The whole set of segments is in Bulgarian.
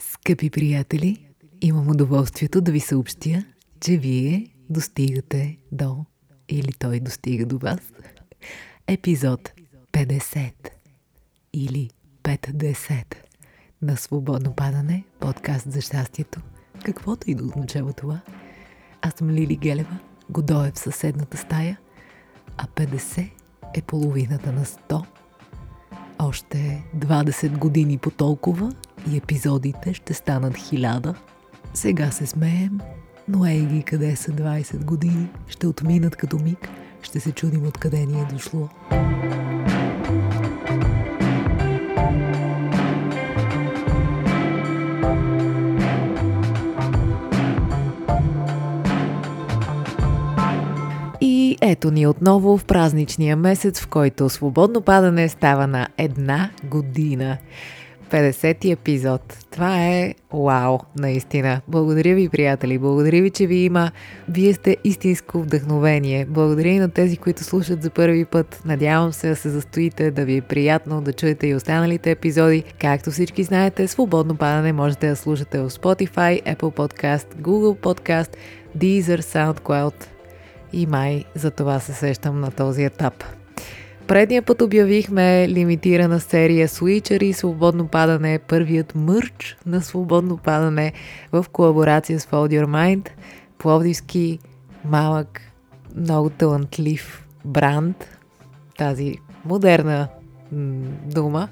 Скъпи приятели, имам удоволствието да ви съобщя, че вие достигате до, или той достига до вас, епизод 50 или 50 на Свободно падане, подкаст за щастието, каквото и да означава това. Аз съм Лили Гелева, Годо е в съседната стая, а 50 е половината на 100. Още 20 години по толкова и епизодите ще станат 1000. Сега се смеем, но ей ги къде са 20 години, ще отминат като миг, ще се чудим откъде ни е дошло. И ето ни отново в празничния месец, в който свободно падане става на една година. 50-ти епизод. Това е вау, наистина. Благодаря ви, приятели. Благодаря ви, че ви има. Вие сте истинско вдъхновение. Благодаря и на тези, които слушат за първи път. Надявам се да се застоите, да ви е приятно да чуете и останалите епизоди. Както всички знаете, свободно падане можете да слушате в Spotify, Apple Podcast, Google Podcast, Deezer, SoundCloud и май за това се сещам на този етап. Предния път обявихме лимитирана серия Switcher и Свободно падане, първият мърч на Свободно падане в колаборация с Fold Your Mind, пловдивски малък, много талантлив бранд, тази модерна м- дума.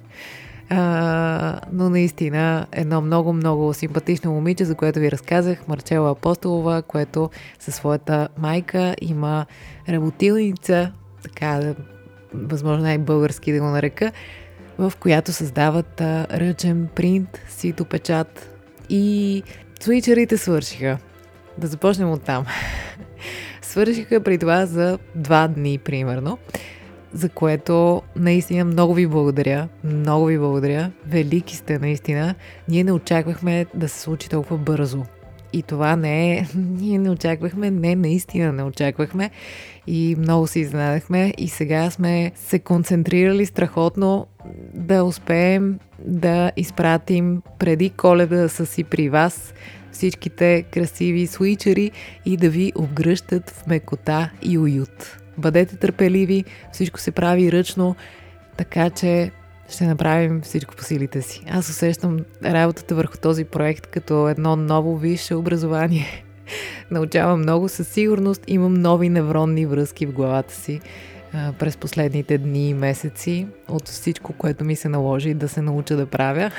А, но наистина едно много-много симпатично момиче, за което ви разказах, Марчела Апостолова, което със своята майка има работилница, така възможно най-български да го нарека, в която създават а, ръчен принт, сито печат и свичерите свършиха. Да започнем от там. свършиха при това за два дни, примерно, за което наистина много ви благодаря. Много ви благодаря. Велики сте, наистина. Ние не очаквахме да се случи толкова бързо. И това не е... Ние не очаквахме, не, наистина не очаквахме. И много се изненадахме. И сега сме се концентрирали страхотно да успеем да изпратим преди коледа да са си при вас всичките красиви свичери и да ви обгръщат в мекота и уют. Бъдете търпеливи, всичко се прави ръчно, така че ще направим всичко по силите си. Аз усещам работата върху този проект като едно ново висше образование. Научавам много със сигурност, имам нови невронни връзки в главата си през последните дни и месеци от всичко, което ми се наложи да се науча да правя.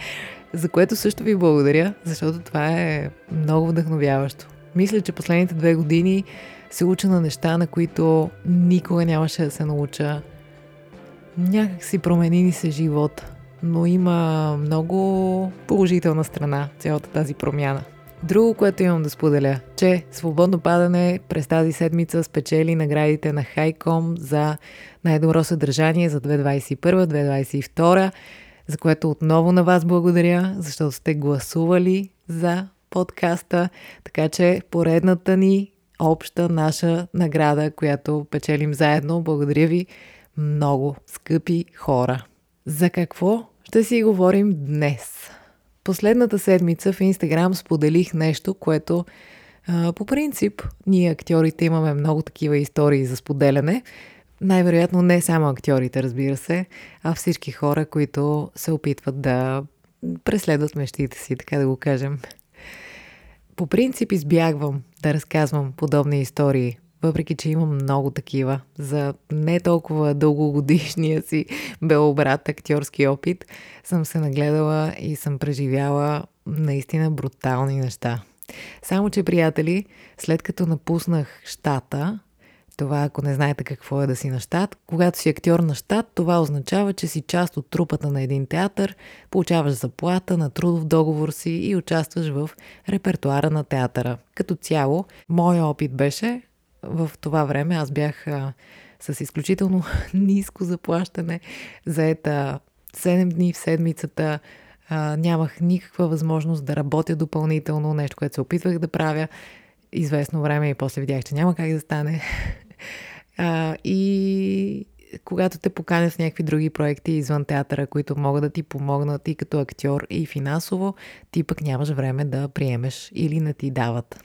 За което също ви благодаря, защото това е много вдъхновяващо. Мисля, че последните две години се уча на неща, на които никога нямаше да се науча някак си промени ни се живота, но има много положителна страна цялата тази промяна. Друго, което имам да споделя, че Свободно падане през тази седмица спечели наградите на Хайком за най-добро съдържание за 2021-2022, за което отново на вас благодаря, защото сте гласували за подкаста, така че поредната ни обща наша награда, която печелим заедно. Благодаря ви много, скъпи хора. За какво ще си говорим днес? Последната седмица в Инстаграм споделих нещо, което а, по принцип ние актьорите имаме много такива истории за споделяне. Най-вероятно не само актьорите, разбира се, а всички хора, които се опитват да преследват мечтите си, така да го кажем. По принцип избягвам да разказвам подобни истории въпреки че имам много такива за не толкова дългогодишния си белобрат актьорски опит, съм се нагледала и съм преживяла наистина брутални неща. Само, че, приятели, след като напуснах щата, това, ако не знаете какво е да си на щат, когато си актьор на щат, това означава, че си част от трупата на един театър, получаваш заплата на трудов договор си и участваш в репертуара на театъра. Като цяло, моят опит беше в това време аз бях а, с изключително ниско заплащане, заета 7 дни в седмицата, а, нямах никаква възможност да работя допълнително, нещо, което се опитвах да правя известно време и после видях, че няма как да стане. А, и когато те поканят в някакви други проекти извън театъра, които могат да ти помогнат и като актьор, и финансово, ти пък нямаш време да приемеш или не ти дават.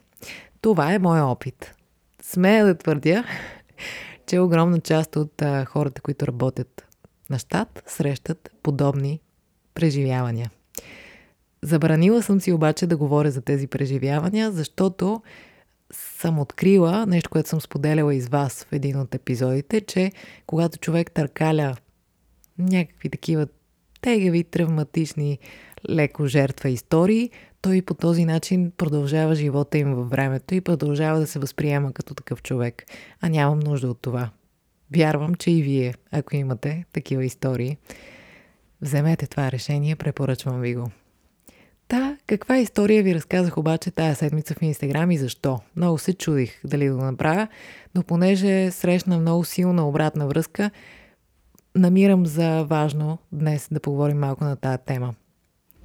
Това е моят опит. Смея да твърдя, че огромна част от а, хората, които работят на щат, срещат подобни преживявания. Забранила съм си обаче да говоря за тези преживявания, защото съм открила нещо, което съм споделяла из вас в един от епизодите, че когато човек търкаля някакви такива тегави, травматични, леко жертва истории, той по този начин продължава живота им във времето и продължава да се възприема като такъв човек. А нямам нужда от това. Вярвам, че и вие, ако имате такива истории, вземете това решение, препоръчвам ви го. Та, каква история ви разказах обаче тая седмица в Инстаграм и защо? Много се чудих дали да направя, но понеже срещна много силна обратна връзка, намирам за важно днес да поговорим малко на тази тема.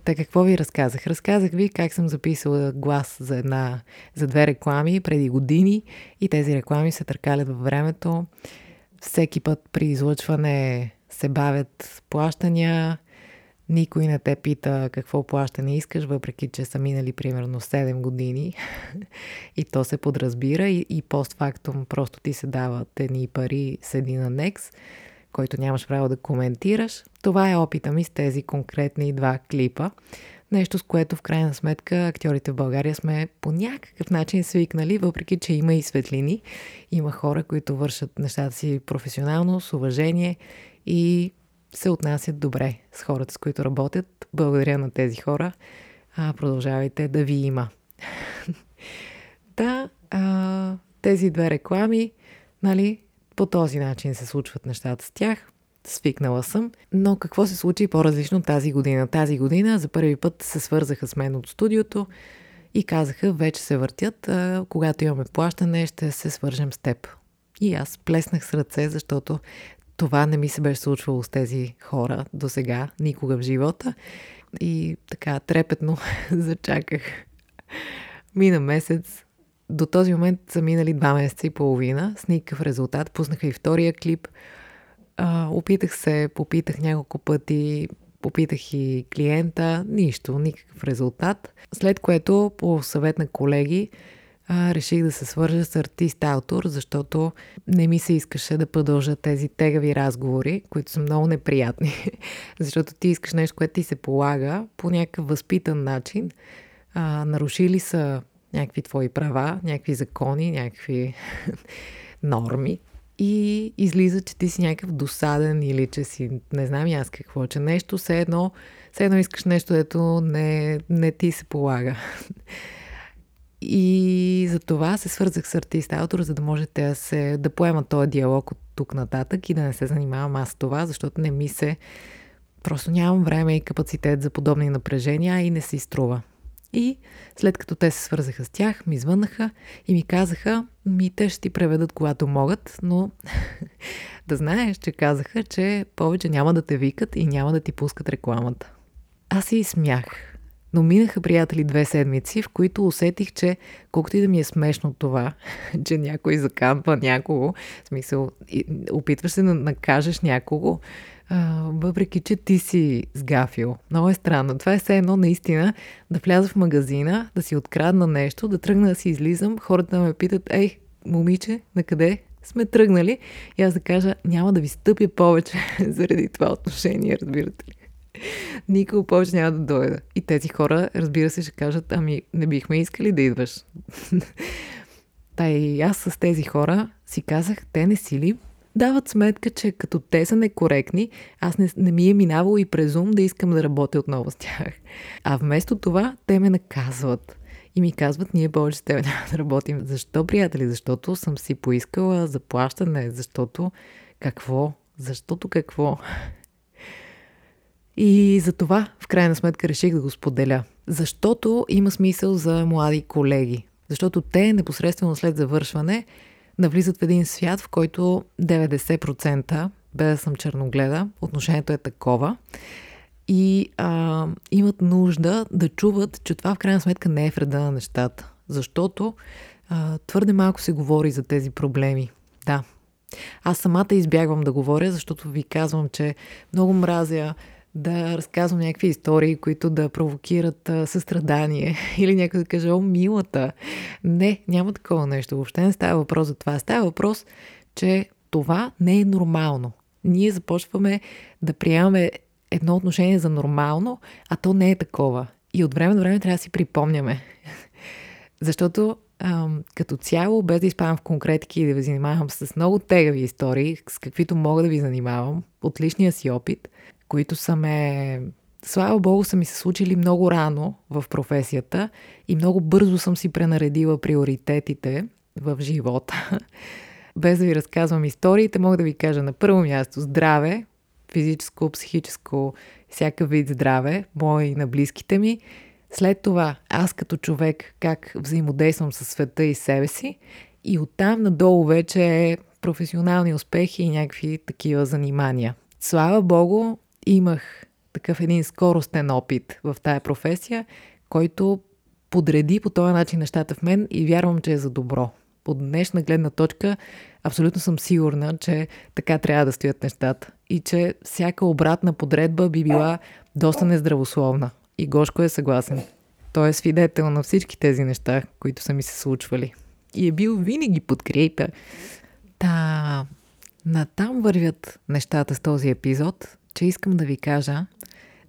Та какво ви разказах? Разказах ви как съм записала глас за, една, за две реклами преди години и тези реклами се търкалят във времето. Всеки път при излъчване се бавят плащания, никой не те пита какво плащане искаш, въпреки че са минали примерно 7 години и то се подразбира и, и постфактум просто ти се дават едни пари с един анекс, който нямаш право да коментираш. Това е опита ми с тези конкретни два клипа. Нещо, с което в крайна сметка актьорите в България сме по някакъв начин свикнали, въпреки че има и светлини. Има хора, които вършат нещата си професионално, с уважение и се отнасят добре с хората, с които работят. Благодаря на тези хора. А, продължавайте да ви има. да, а, тези две реклами, нали, по този начин се случват нещата с тях. Свикнала съм. Но какво се случи по-различно тази година? Тази година за първи път се свързаха с мен от студиото и казаха, вече се въртят, а, когато имаме плащане, ще се свържем с теб. И аз плеснах с ръце, защото това не ми се беше случвало с тези хора до сега, никога в живота. И така трепетно зачаках. Мина месец. До този момент са минали два месеца и половина с никакъв резултат. Пуснаха и втория клип. А, опитах се, попитах няколко пъти, попитах и клиента. Нищо, никакъв резултат. След което по съвет на колеги а, реших да се свържа с артист-автор, защото не ми се искаше да продължа тези тегави разговори, които са много неприятни. защото ти искаш нещо, което ти се полага по някакъв възпитан начин. А, нарушили са някакви твои права, някакви закони, някакви норми. И излиза, че ти си някакъв досаден или че си не знам и аз какво, че нещо все едно, все едно искаш нещо, ето не, не ти се полага. И за това се свързах с артист-автор, за да може те да, се, да поемат този диалог от тук нататък и да не се занимавам аз с това, защото не ми се... Просто нямам време и капацитет за подобни напрежения и не си струва. И след като те се свързаха с тях, ми звъннаха и ми казаха, ми те ще ти преведат когато могат, но да знаеш, че казаха, че повече няма да те викат и няма да ти пускат рекламата. Аз си смях. Но минаха, приятели, две седмици, в които усетих, че колкото и да ми е смешно това, че някой закампа някого, в смисъл, опитваш се да накажеш някого, въпреки, че ти си сгафил. Много е странно. Това е все едно наистина да вляза в магазина, да си открадна нещо, да тръгна да си излизам, хората ме питат, ей, момиче, на къде сме тръгнали? И аз да кажа, няма да ви стъпя повече заради това отношение, разбирате ли. Никога повече няма да дойда. И тези хора, разбира се, ще кажат, ами не бихме искали да идваш. Та и аз с тези хора си казах, те не си ли дават сметка, че като те са некоректни, аз не, не ми е минавало и през ум да искам да работя отново с тях. А вместо това, те ме наказват. И ми казват, ние повече с теб няма да работим. Защо, приятели? Защото съм си поискала заплащане. Защото какво? Защото какво? И за това, в крайна сметка, реших да го споделя. Защото има смисъл за млади колеги. Защото те непосредствено след завършване навлизат в един свят, в който 90%, без да съм черногледа, отношението е такова. И а, имат нужда да чуват, че това в крайна сметка не е вреда на нещата. Защото а, твърде малко се говори за тези проблеми. Да, Аз самата избягвам да говоря, защото ви казвам, че много мразя да разказвам някакви истории, които да провокират състрадание или някой да каже, о, милата. Не, няма такова нещо. Въобще не става въпрос за това. Става въпрос, че това не е нормално. Ние започваме да приемаме едно отношение за нормално, а то не е такова. И от време на време трябва да си припомняме. Защото ам, като цяло, без да изпадам в конкретики и да ви занимавам с много тегави истории, с каквито мога да ви занимавам, от личния си опит, които са ме... Слава Богу, са ми се случили много рано в професията и много бързо съм си пренаредила приоритетите в живота. Без да ви разказвам историите, мога да ви кажа на първо място здраве, физическо, психическо, всякакъв вид здраве, мое и на близките ми. След това, аз като човек, как взаимодействам със света и себе си. И оттам надолу вече е професионални успехи и някакви такива занимания. Слава Богу, имах такъв един скоростен опит в тая професия, който подреди по този начин нещата в мен и вярвам, че е за добро. От днешна гледна точка абсолютно съм сигурна, че така трябва да стоят нещата и че всяка обратна подредба би била доста нездравословна. И Гошко е съгласен. Той е свидетел на всички тези неща, които са ми се случвали. И е бил винаги подкрепя. Та, натам вървят нещата с този епизод, че искам да ви кажа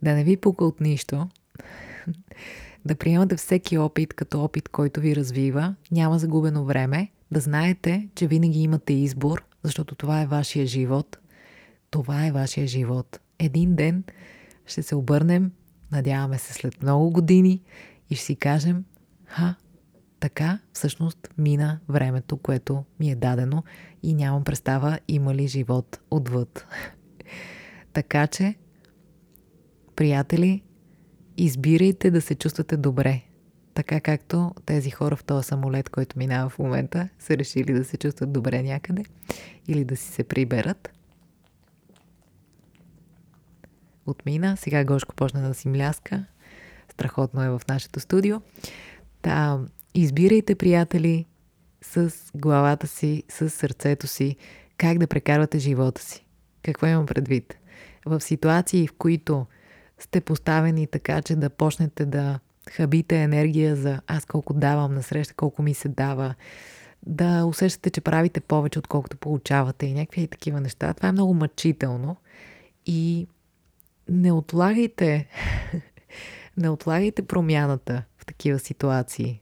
да не ви пука от нищо, да приемате всеки опит като опит, който ви развива, няма загубено време, да знаете, че винаги имате избор, защото това е вашия живот. Това е вашия живот. Един ден ще се обърнем, надяваме се след много години и ще си кажем, ха, така всъщност мина времето, което ми е дадено и нямам представа има ли живот отвъд. така че, приятели, избирайте да се чувствате добре. Така както тези хора в този самолет, който минава в момента, са решили да се чувстват добре някъде или да си се приберат. Отмина, сега Гошко почна да си мляска. Страхотно е в нашето студио. Та, избирайте, приятели, с главата си, с сърцето си, как да прекарвате живота си. Какво имам предвид? В ситуации, в които сте поставени така, че да почнете да хабите енергия за аз колко давам на среща, колко ми се дава, да усещате, че правите повече, отколкото получавате и някакви такива неща. Това е много мъчително и не отлагайте, не отлагайте промяната в такива ситуации.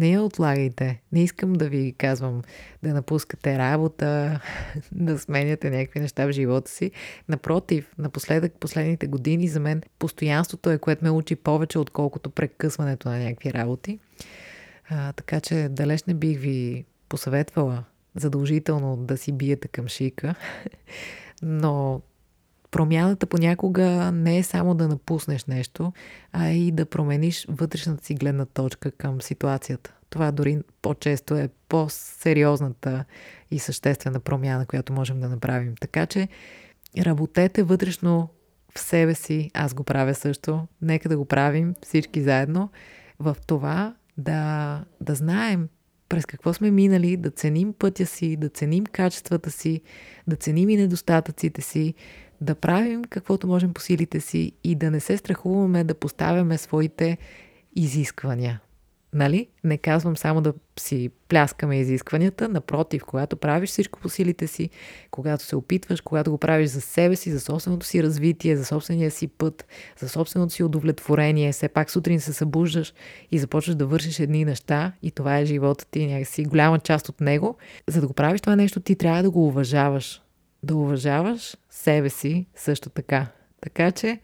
Не я отлагайте. Не искам да ви казвам да напускате работа, да сменяте някакви неща в живота си. Напротив, напоследък, последните години за мен постоянството е, което ме учи повече, отколкото прекъсването на някакви работи. А, така че далеч не бих ви посъветвала задължително да си биете към шика, но промяната понякога не е само да напуснеш нещо, а и да промениш вътрешната си гледна точка към ситуацията. Това дори по-често е по-сериозната и съществена промяна, която можем да направим. Така че работете вътрешно в себе си, аз го правя също, нека да го правим всички заедно, в това да, да знаем през какво сме минали, да ценим пътя си, да ценим качествата си, да ценим и недостатъците си, да правим каквото можем по силите си и да не се страхуваме да поставяме своите изисквания. Нали? Не казвам само да си пляскаме изискванията, напротив, когато правиш всичко по силите си, когато се опитваш, когато го правиш за себе си, за собственото си развитие, за собствения си път, за собственото си удовлетворение, все пак сутрин се събуждаш и започваш да вършиш едни неща и това е живота ти, някакси голяма част от него. За да го правиш това нещо, ти трябва да го уважаваш. Да уважаваш себе си също така. Така че,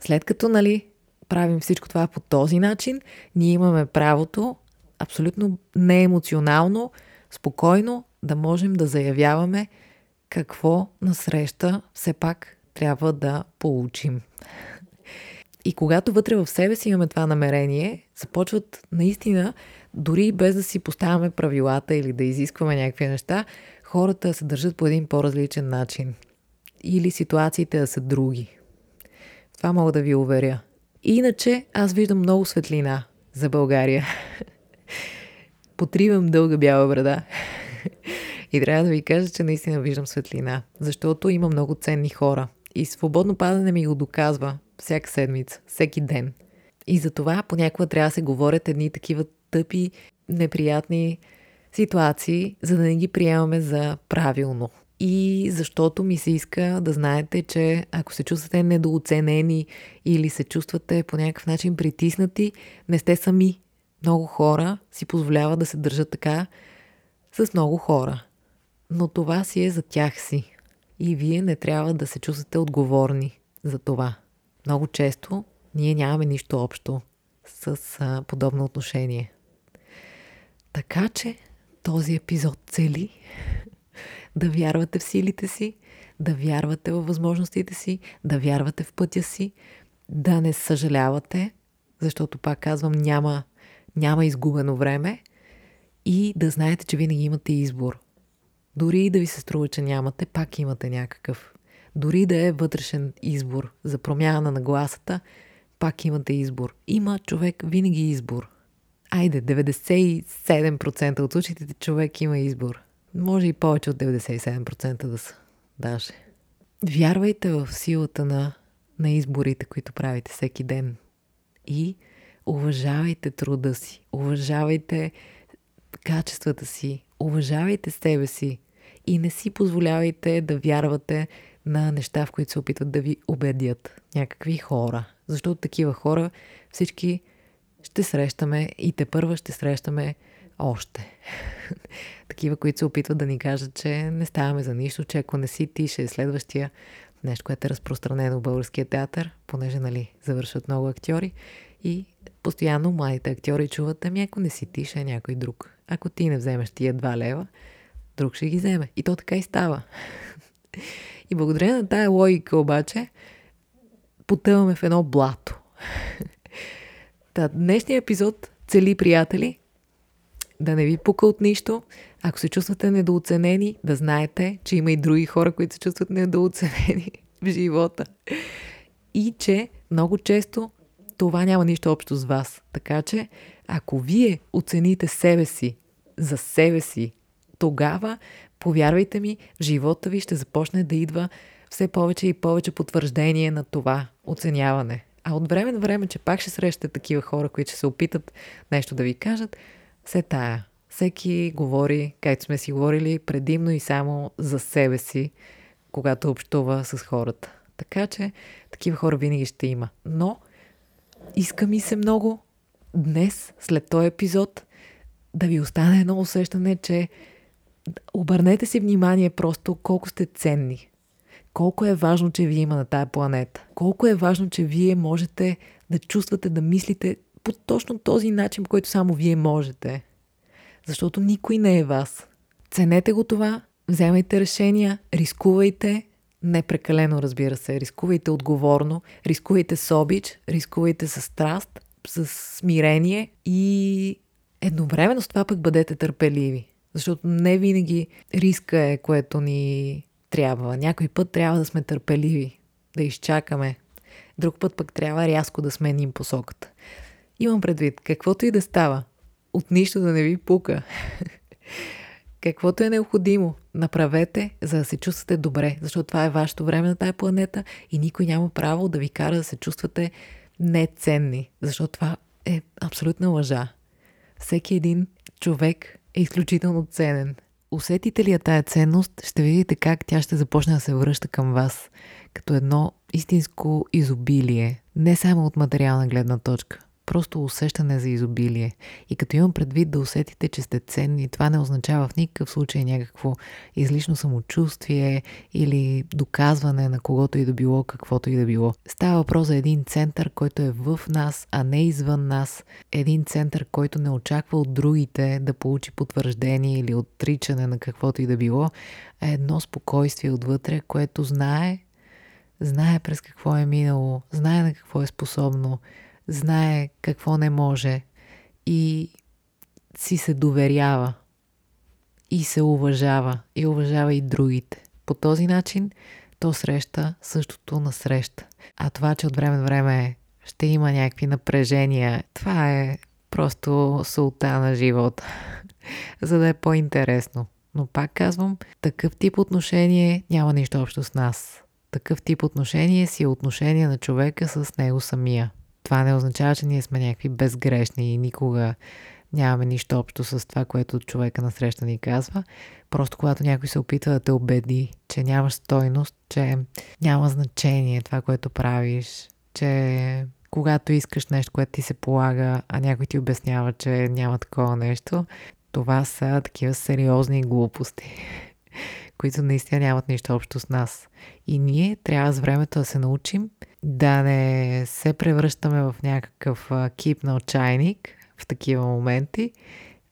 след като, нали, правим всичко това по този начин, ние имаме правото абсолютно неемоционално, спокойно да можем да заявяваме какво насреща все пак трябва да получим. И когато вътре в себе си имаме това намерение, започват наистина, дори без да си поставяме правилата или да изискваме някакви неща, хората се държат по един по-различен начин. Или ситуациите да са други. Това мога да ви уверя. Иначе аз виждам много светлина за България. Потривам дълга бяла брада. И трябва да ви кажа, че наистина виждам светлина, защото има много ценни хора. И свободно падане ми го доказва всяка седмица, всеки ден. И за това понякога трябва да се говорят едни такива тъпи, неприятни ситуации, за да не ги приемаме за правилно. И защото ми се иска да знаете, че ако се чувствате недооценени или се чувствате по някакъв начин притиснати, не сте сами. Много хора си позволяват да се държат така с много хора. Но това си е за тях си. И вие не трябва да се чувствате отговорни за това. Много често ние нямаме нищо общо с а, подобно отношение. Така че този епизод цели да вярвате в силите си, да вярвате във възможностите си, да вярвате в пътя си, да не съжалявате, защото пак казвам, няма, няма изгубено време и да знаете, че винаги имате избор. Дори и да ви се струва, че нямате, пак имате някакъв. Дори да е вътрешен избор за промяна на гласата, пак имате избор. Има човек винаги избор. Айде, 97% от случаите човек има избор. Може и повече от 97% да са. Даже. Вярвайте в силата на, на изборите, които правите всеки ден. И уважавайте труда си. Уважавайте качествата си. Уважавайте себе си. И не си позволявайте да вярвате на неща, в които се опитват да ви убедят някакви хора. Защото такива хора всички ще срещаме и те първа ще срещаме още. Такива, които се опитват да ни кажат, че не ставаме за нищо, че ако не си ти, ще е следващия нещо, което е разпространено в българския театър, понеже, нали, завършват много актьори и постоянно младите актьори чуват, ами ако не си ти, ще е някой друг. Ако ти не вземеш тия два лева, друг ще ги вземе. И то така и става. И благодарение на тая логика обаче, потъваме в едно блато. Та, днешния епизод цели, приятели, да не ви пука от нищо. Ако се чувствате недооценени, да знаете, че има и други хора, които се чувстват недооценени в живота. И че много често това няма нищо общо с вас. Така че, ако вие оцените себе си за себе си, тогава, повярвайте ми, живота ви ще започне да идва все повече и повече потвърждение на това оценяване. А от време на време, че пак ще срещате такива хора, които ще се опитат нещо да ви кажат, се тая. Всеки говори, както сме си говорили, предимно и само за себе си, когато общува с хората. Така че такива хора винаги ще има. Но иска ми се много днес, след този епизод, да ви остане едно усещане, че обърнете си внимание просто колко сте ценни. Колко е важно, че вие има на тая планета. Колко е важно, че вие можете да чувствате, да мислите по точно този начин, който само вие можете. Защото никой не е вас. Ценете го това, вземайте решения, рискувайте, не прекалено, разбира се, рискувайте отговорно, рискувайте с обич, рискувайте с страст, с смирение и едновременно с това пък бъдете търпеливи. Защото не винаги риска е, което ни трябва. Някой път трябва да сме търпеливи, да изчакаме. Друг път пък трябва рязко да сменим посоката. Имам предвид, каквото и да става, от нищо да не ви пука. Каквото е необходимо, направете, за да се чувствате добре, защото това е вашето време на тая планета и никой няма право да ви кара да се чувствате неценни, защото това е абсолютна лъжа. Всеки един човек е изключително ценен. Усетите ли я тая ценност, ще видите как тя ще започне да се връща към вас, като едно истинско изобилие, не само от материална гледна точка – просто усещане за изобилие. И като имам предвид да усетите, че сте ценни, това не означава в никакъв случай някакво излишно самочувствие или доказване на когото и да било, каквото и да било. Става въпрос за един център, който е в нас, а не извън нас. Един център, който не очаква от другите да получи потвърждение или отричане на каквото и да било, а едно спокойствие отвътре, което знае, знае през какво е минало, знае на какво е способно, знае какво не може и си се доверява и се уважава и уважава и другите. По този начин то среща същото на среща. А това, че от време на време ще има някакви напрежения, това е просто султа на живота, за да е по-интересно. Но пак казвам, такъв тип отношение няма нищо общо с нас. Такъв тип отношение си е отношение на човека с него самия. Това не означава, че ние сме някакви безгрешни и никога нямаме нищо общо с това, което човека насреща ни казва. Просто когато някой се опитва да те убеди, че нямаш стойност, че няма значение това, което правиш, че когато искаш нещо, което ти се полага, а някой ти обяснява, че няма такова нещо, това са такива сериозни глупости, които наистина нямат нищо общо с нас. И ние трябва с времето да се научим да не се превръщаме в някакъв кип на чайник в такива моменти,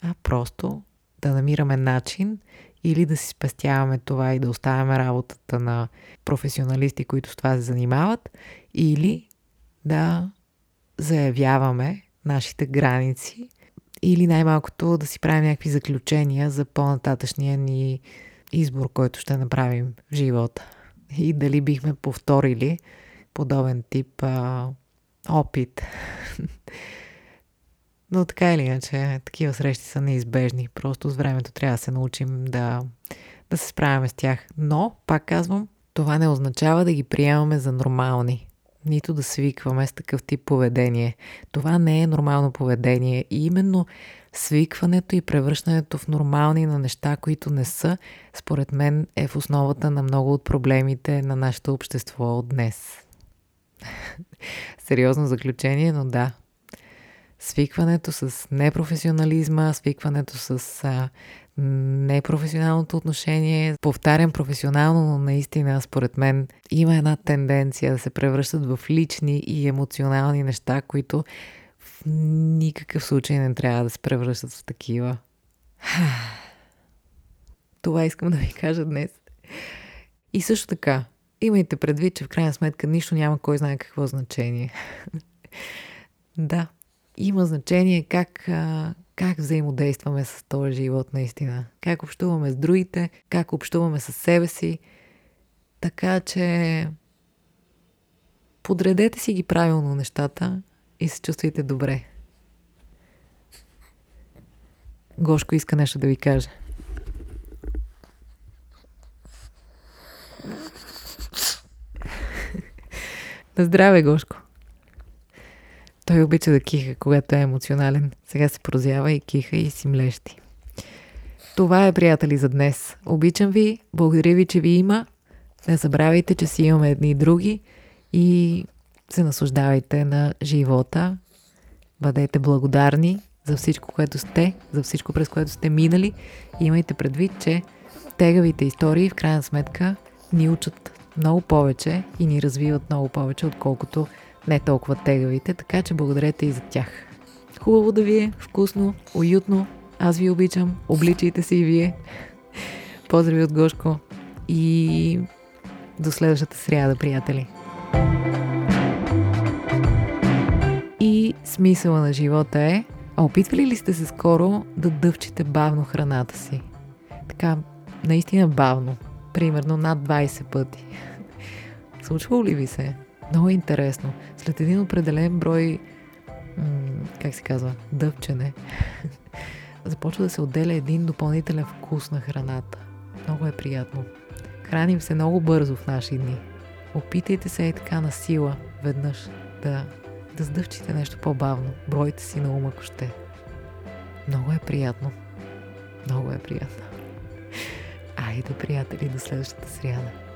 а просто да намираме начин или да си спестяваме това и да оставяме работата на професионалисти, които с това се занимават, или да заявяваме нашите граници или най-малкото да си правим някакви заключения за по-нататъчния ни избор, който ще направим в живота. И дали бихме повторили подобен тип а, опит. Но така или иначе, такива срещи са неизбежни. Просто с времето трябва да се научим да, да се справяме с тях. Но, пак казвам, това не означава да ги приемаме за нормални нито да свикваме с такъв тип поведение. Това не е нормално поведение и именно свикването и превръщането в нормални на неща, които не са, според мен е в основата на много от проблемите на нашето общество от днес. Сериозно заключение, но да. Свикването с непрофесионализма, свикването с а, непрофесионалното отношение. Повтарям професионално, но наистина, според мен, има една тенденция да се превръщат в лични и емоционални неща, които в никакъв случай не трябва да се превръщат в такива. Това искам да ви кажа днес. И също така, имайте предвид, че в крайна сметка нищо няма кой знае какво значение. да, има значение как, как взаимодействаме с този живот наистина. Как общуваме с другите, как общуваме с себе си. Така че подредете си ги правилно нещата и се чувствайте добре. Гошко иска нещо да ви каже. На здраве, Гошко! Той обича да киха, когато е емоционален. Сега се прозява и киха и си млещи. Това е, приятели, за днес. Обичам ви, благодаря ви, че ви има. Не забравяйте, че си имаме едни и други и се наслаждавайте на живота. Бъдете благодарни за всичко, което сте, за всичко, през което сте минали. Имайте предвид, че тегавите истории в крайна сметка ни учат много повече и ни развиват много повече, отколкото не толкова тегавите, така че благодарете и за тях. Хубаво да ви е, вкусно, уютно. Аз ви обичам, обличайте се и вие. Поздрави от Гошко и до следващата сряда, приятели. И смисъла на живота е, а опитвали ли сте се скоро да дъвчите бавно храната си? Така, наистина бавно. Примерно над 20 пъти. Случвало ли ви се? Много е интересно. След един определен брой, м- как се казва, дъвчене, започва да се отделя един допълнителен вкус на храната. Много е приятно. Храним се много бързо в наши дни. Опитайте се и така на сила веднъж да, да сдъвчите нещо по-бавно. Бройте си на ума, ако ще. Много е приятно. Много е приятно. Айде, приятели, до следващата сряда.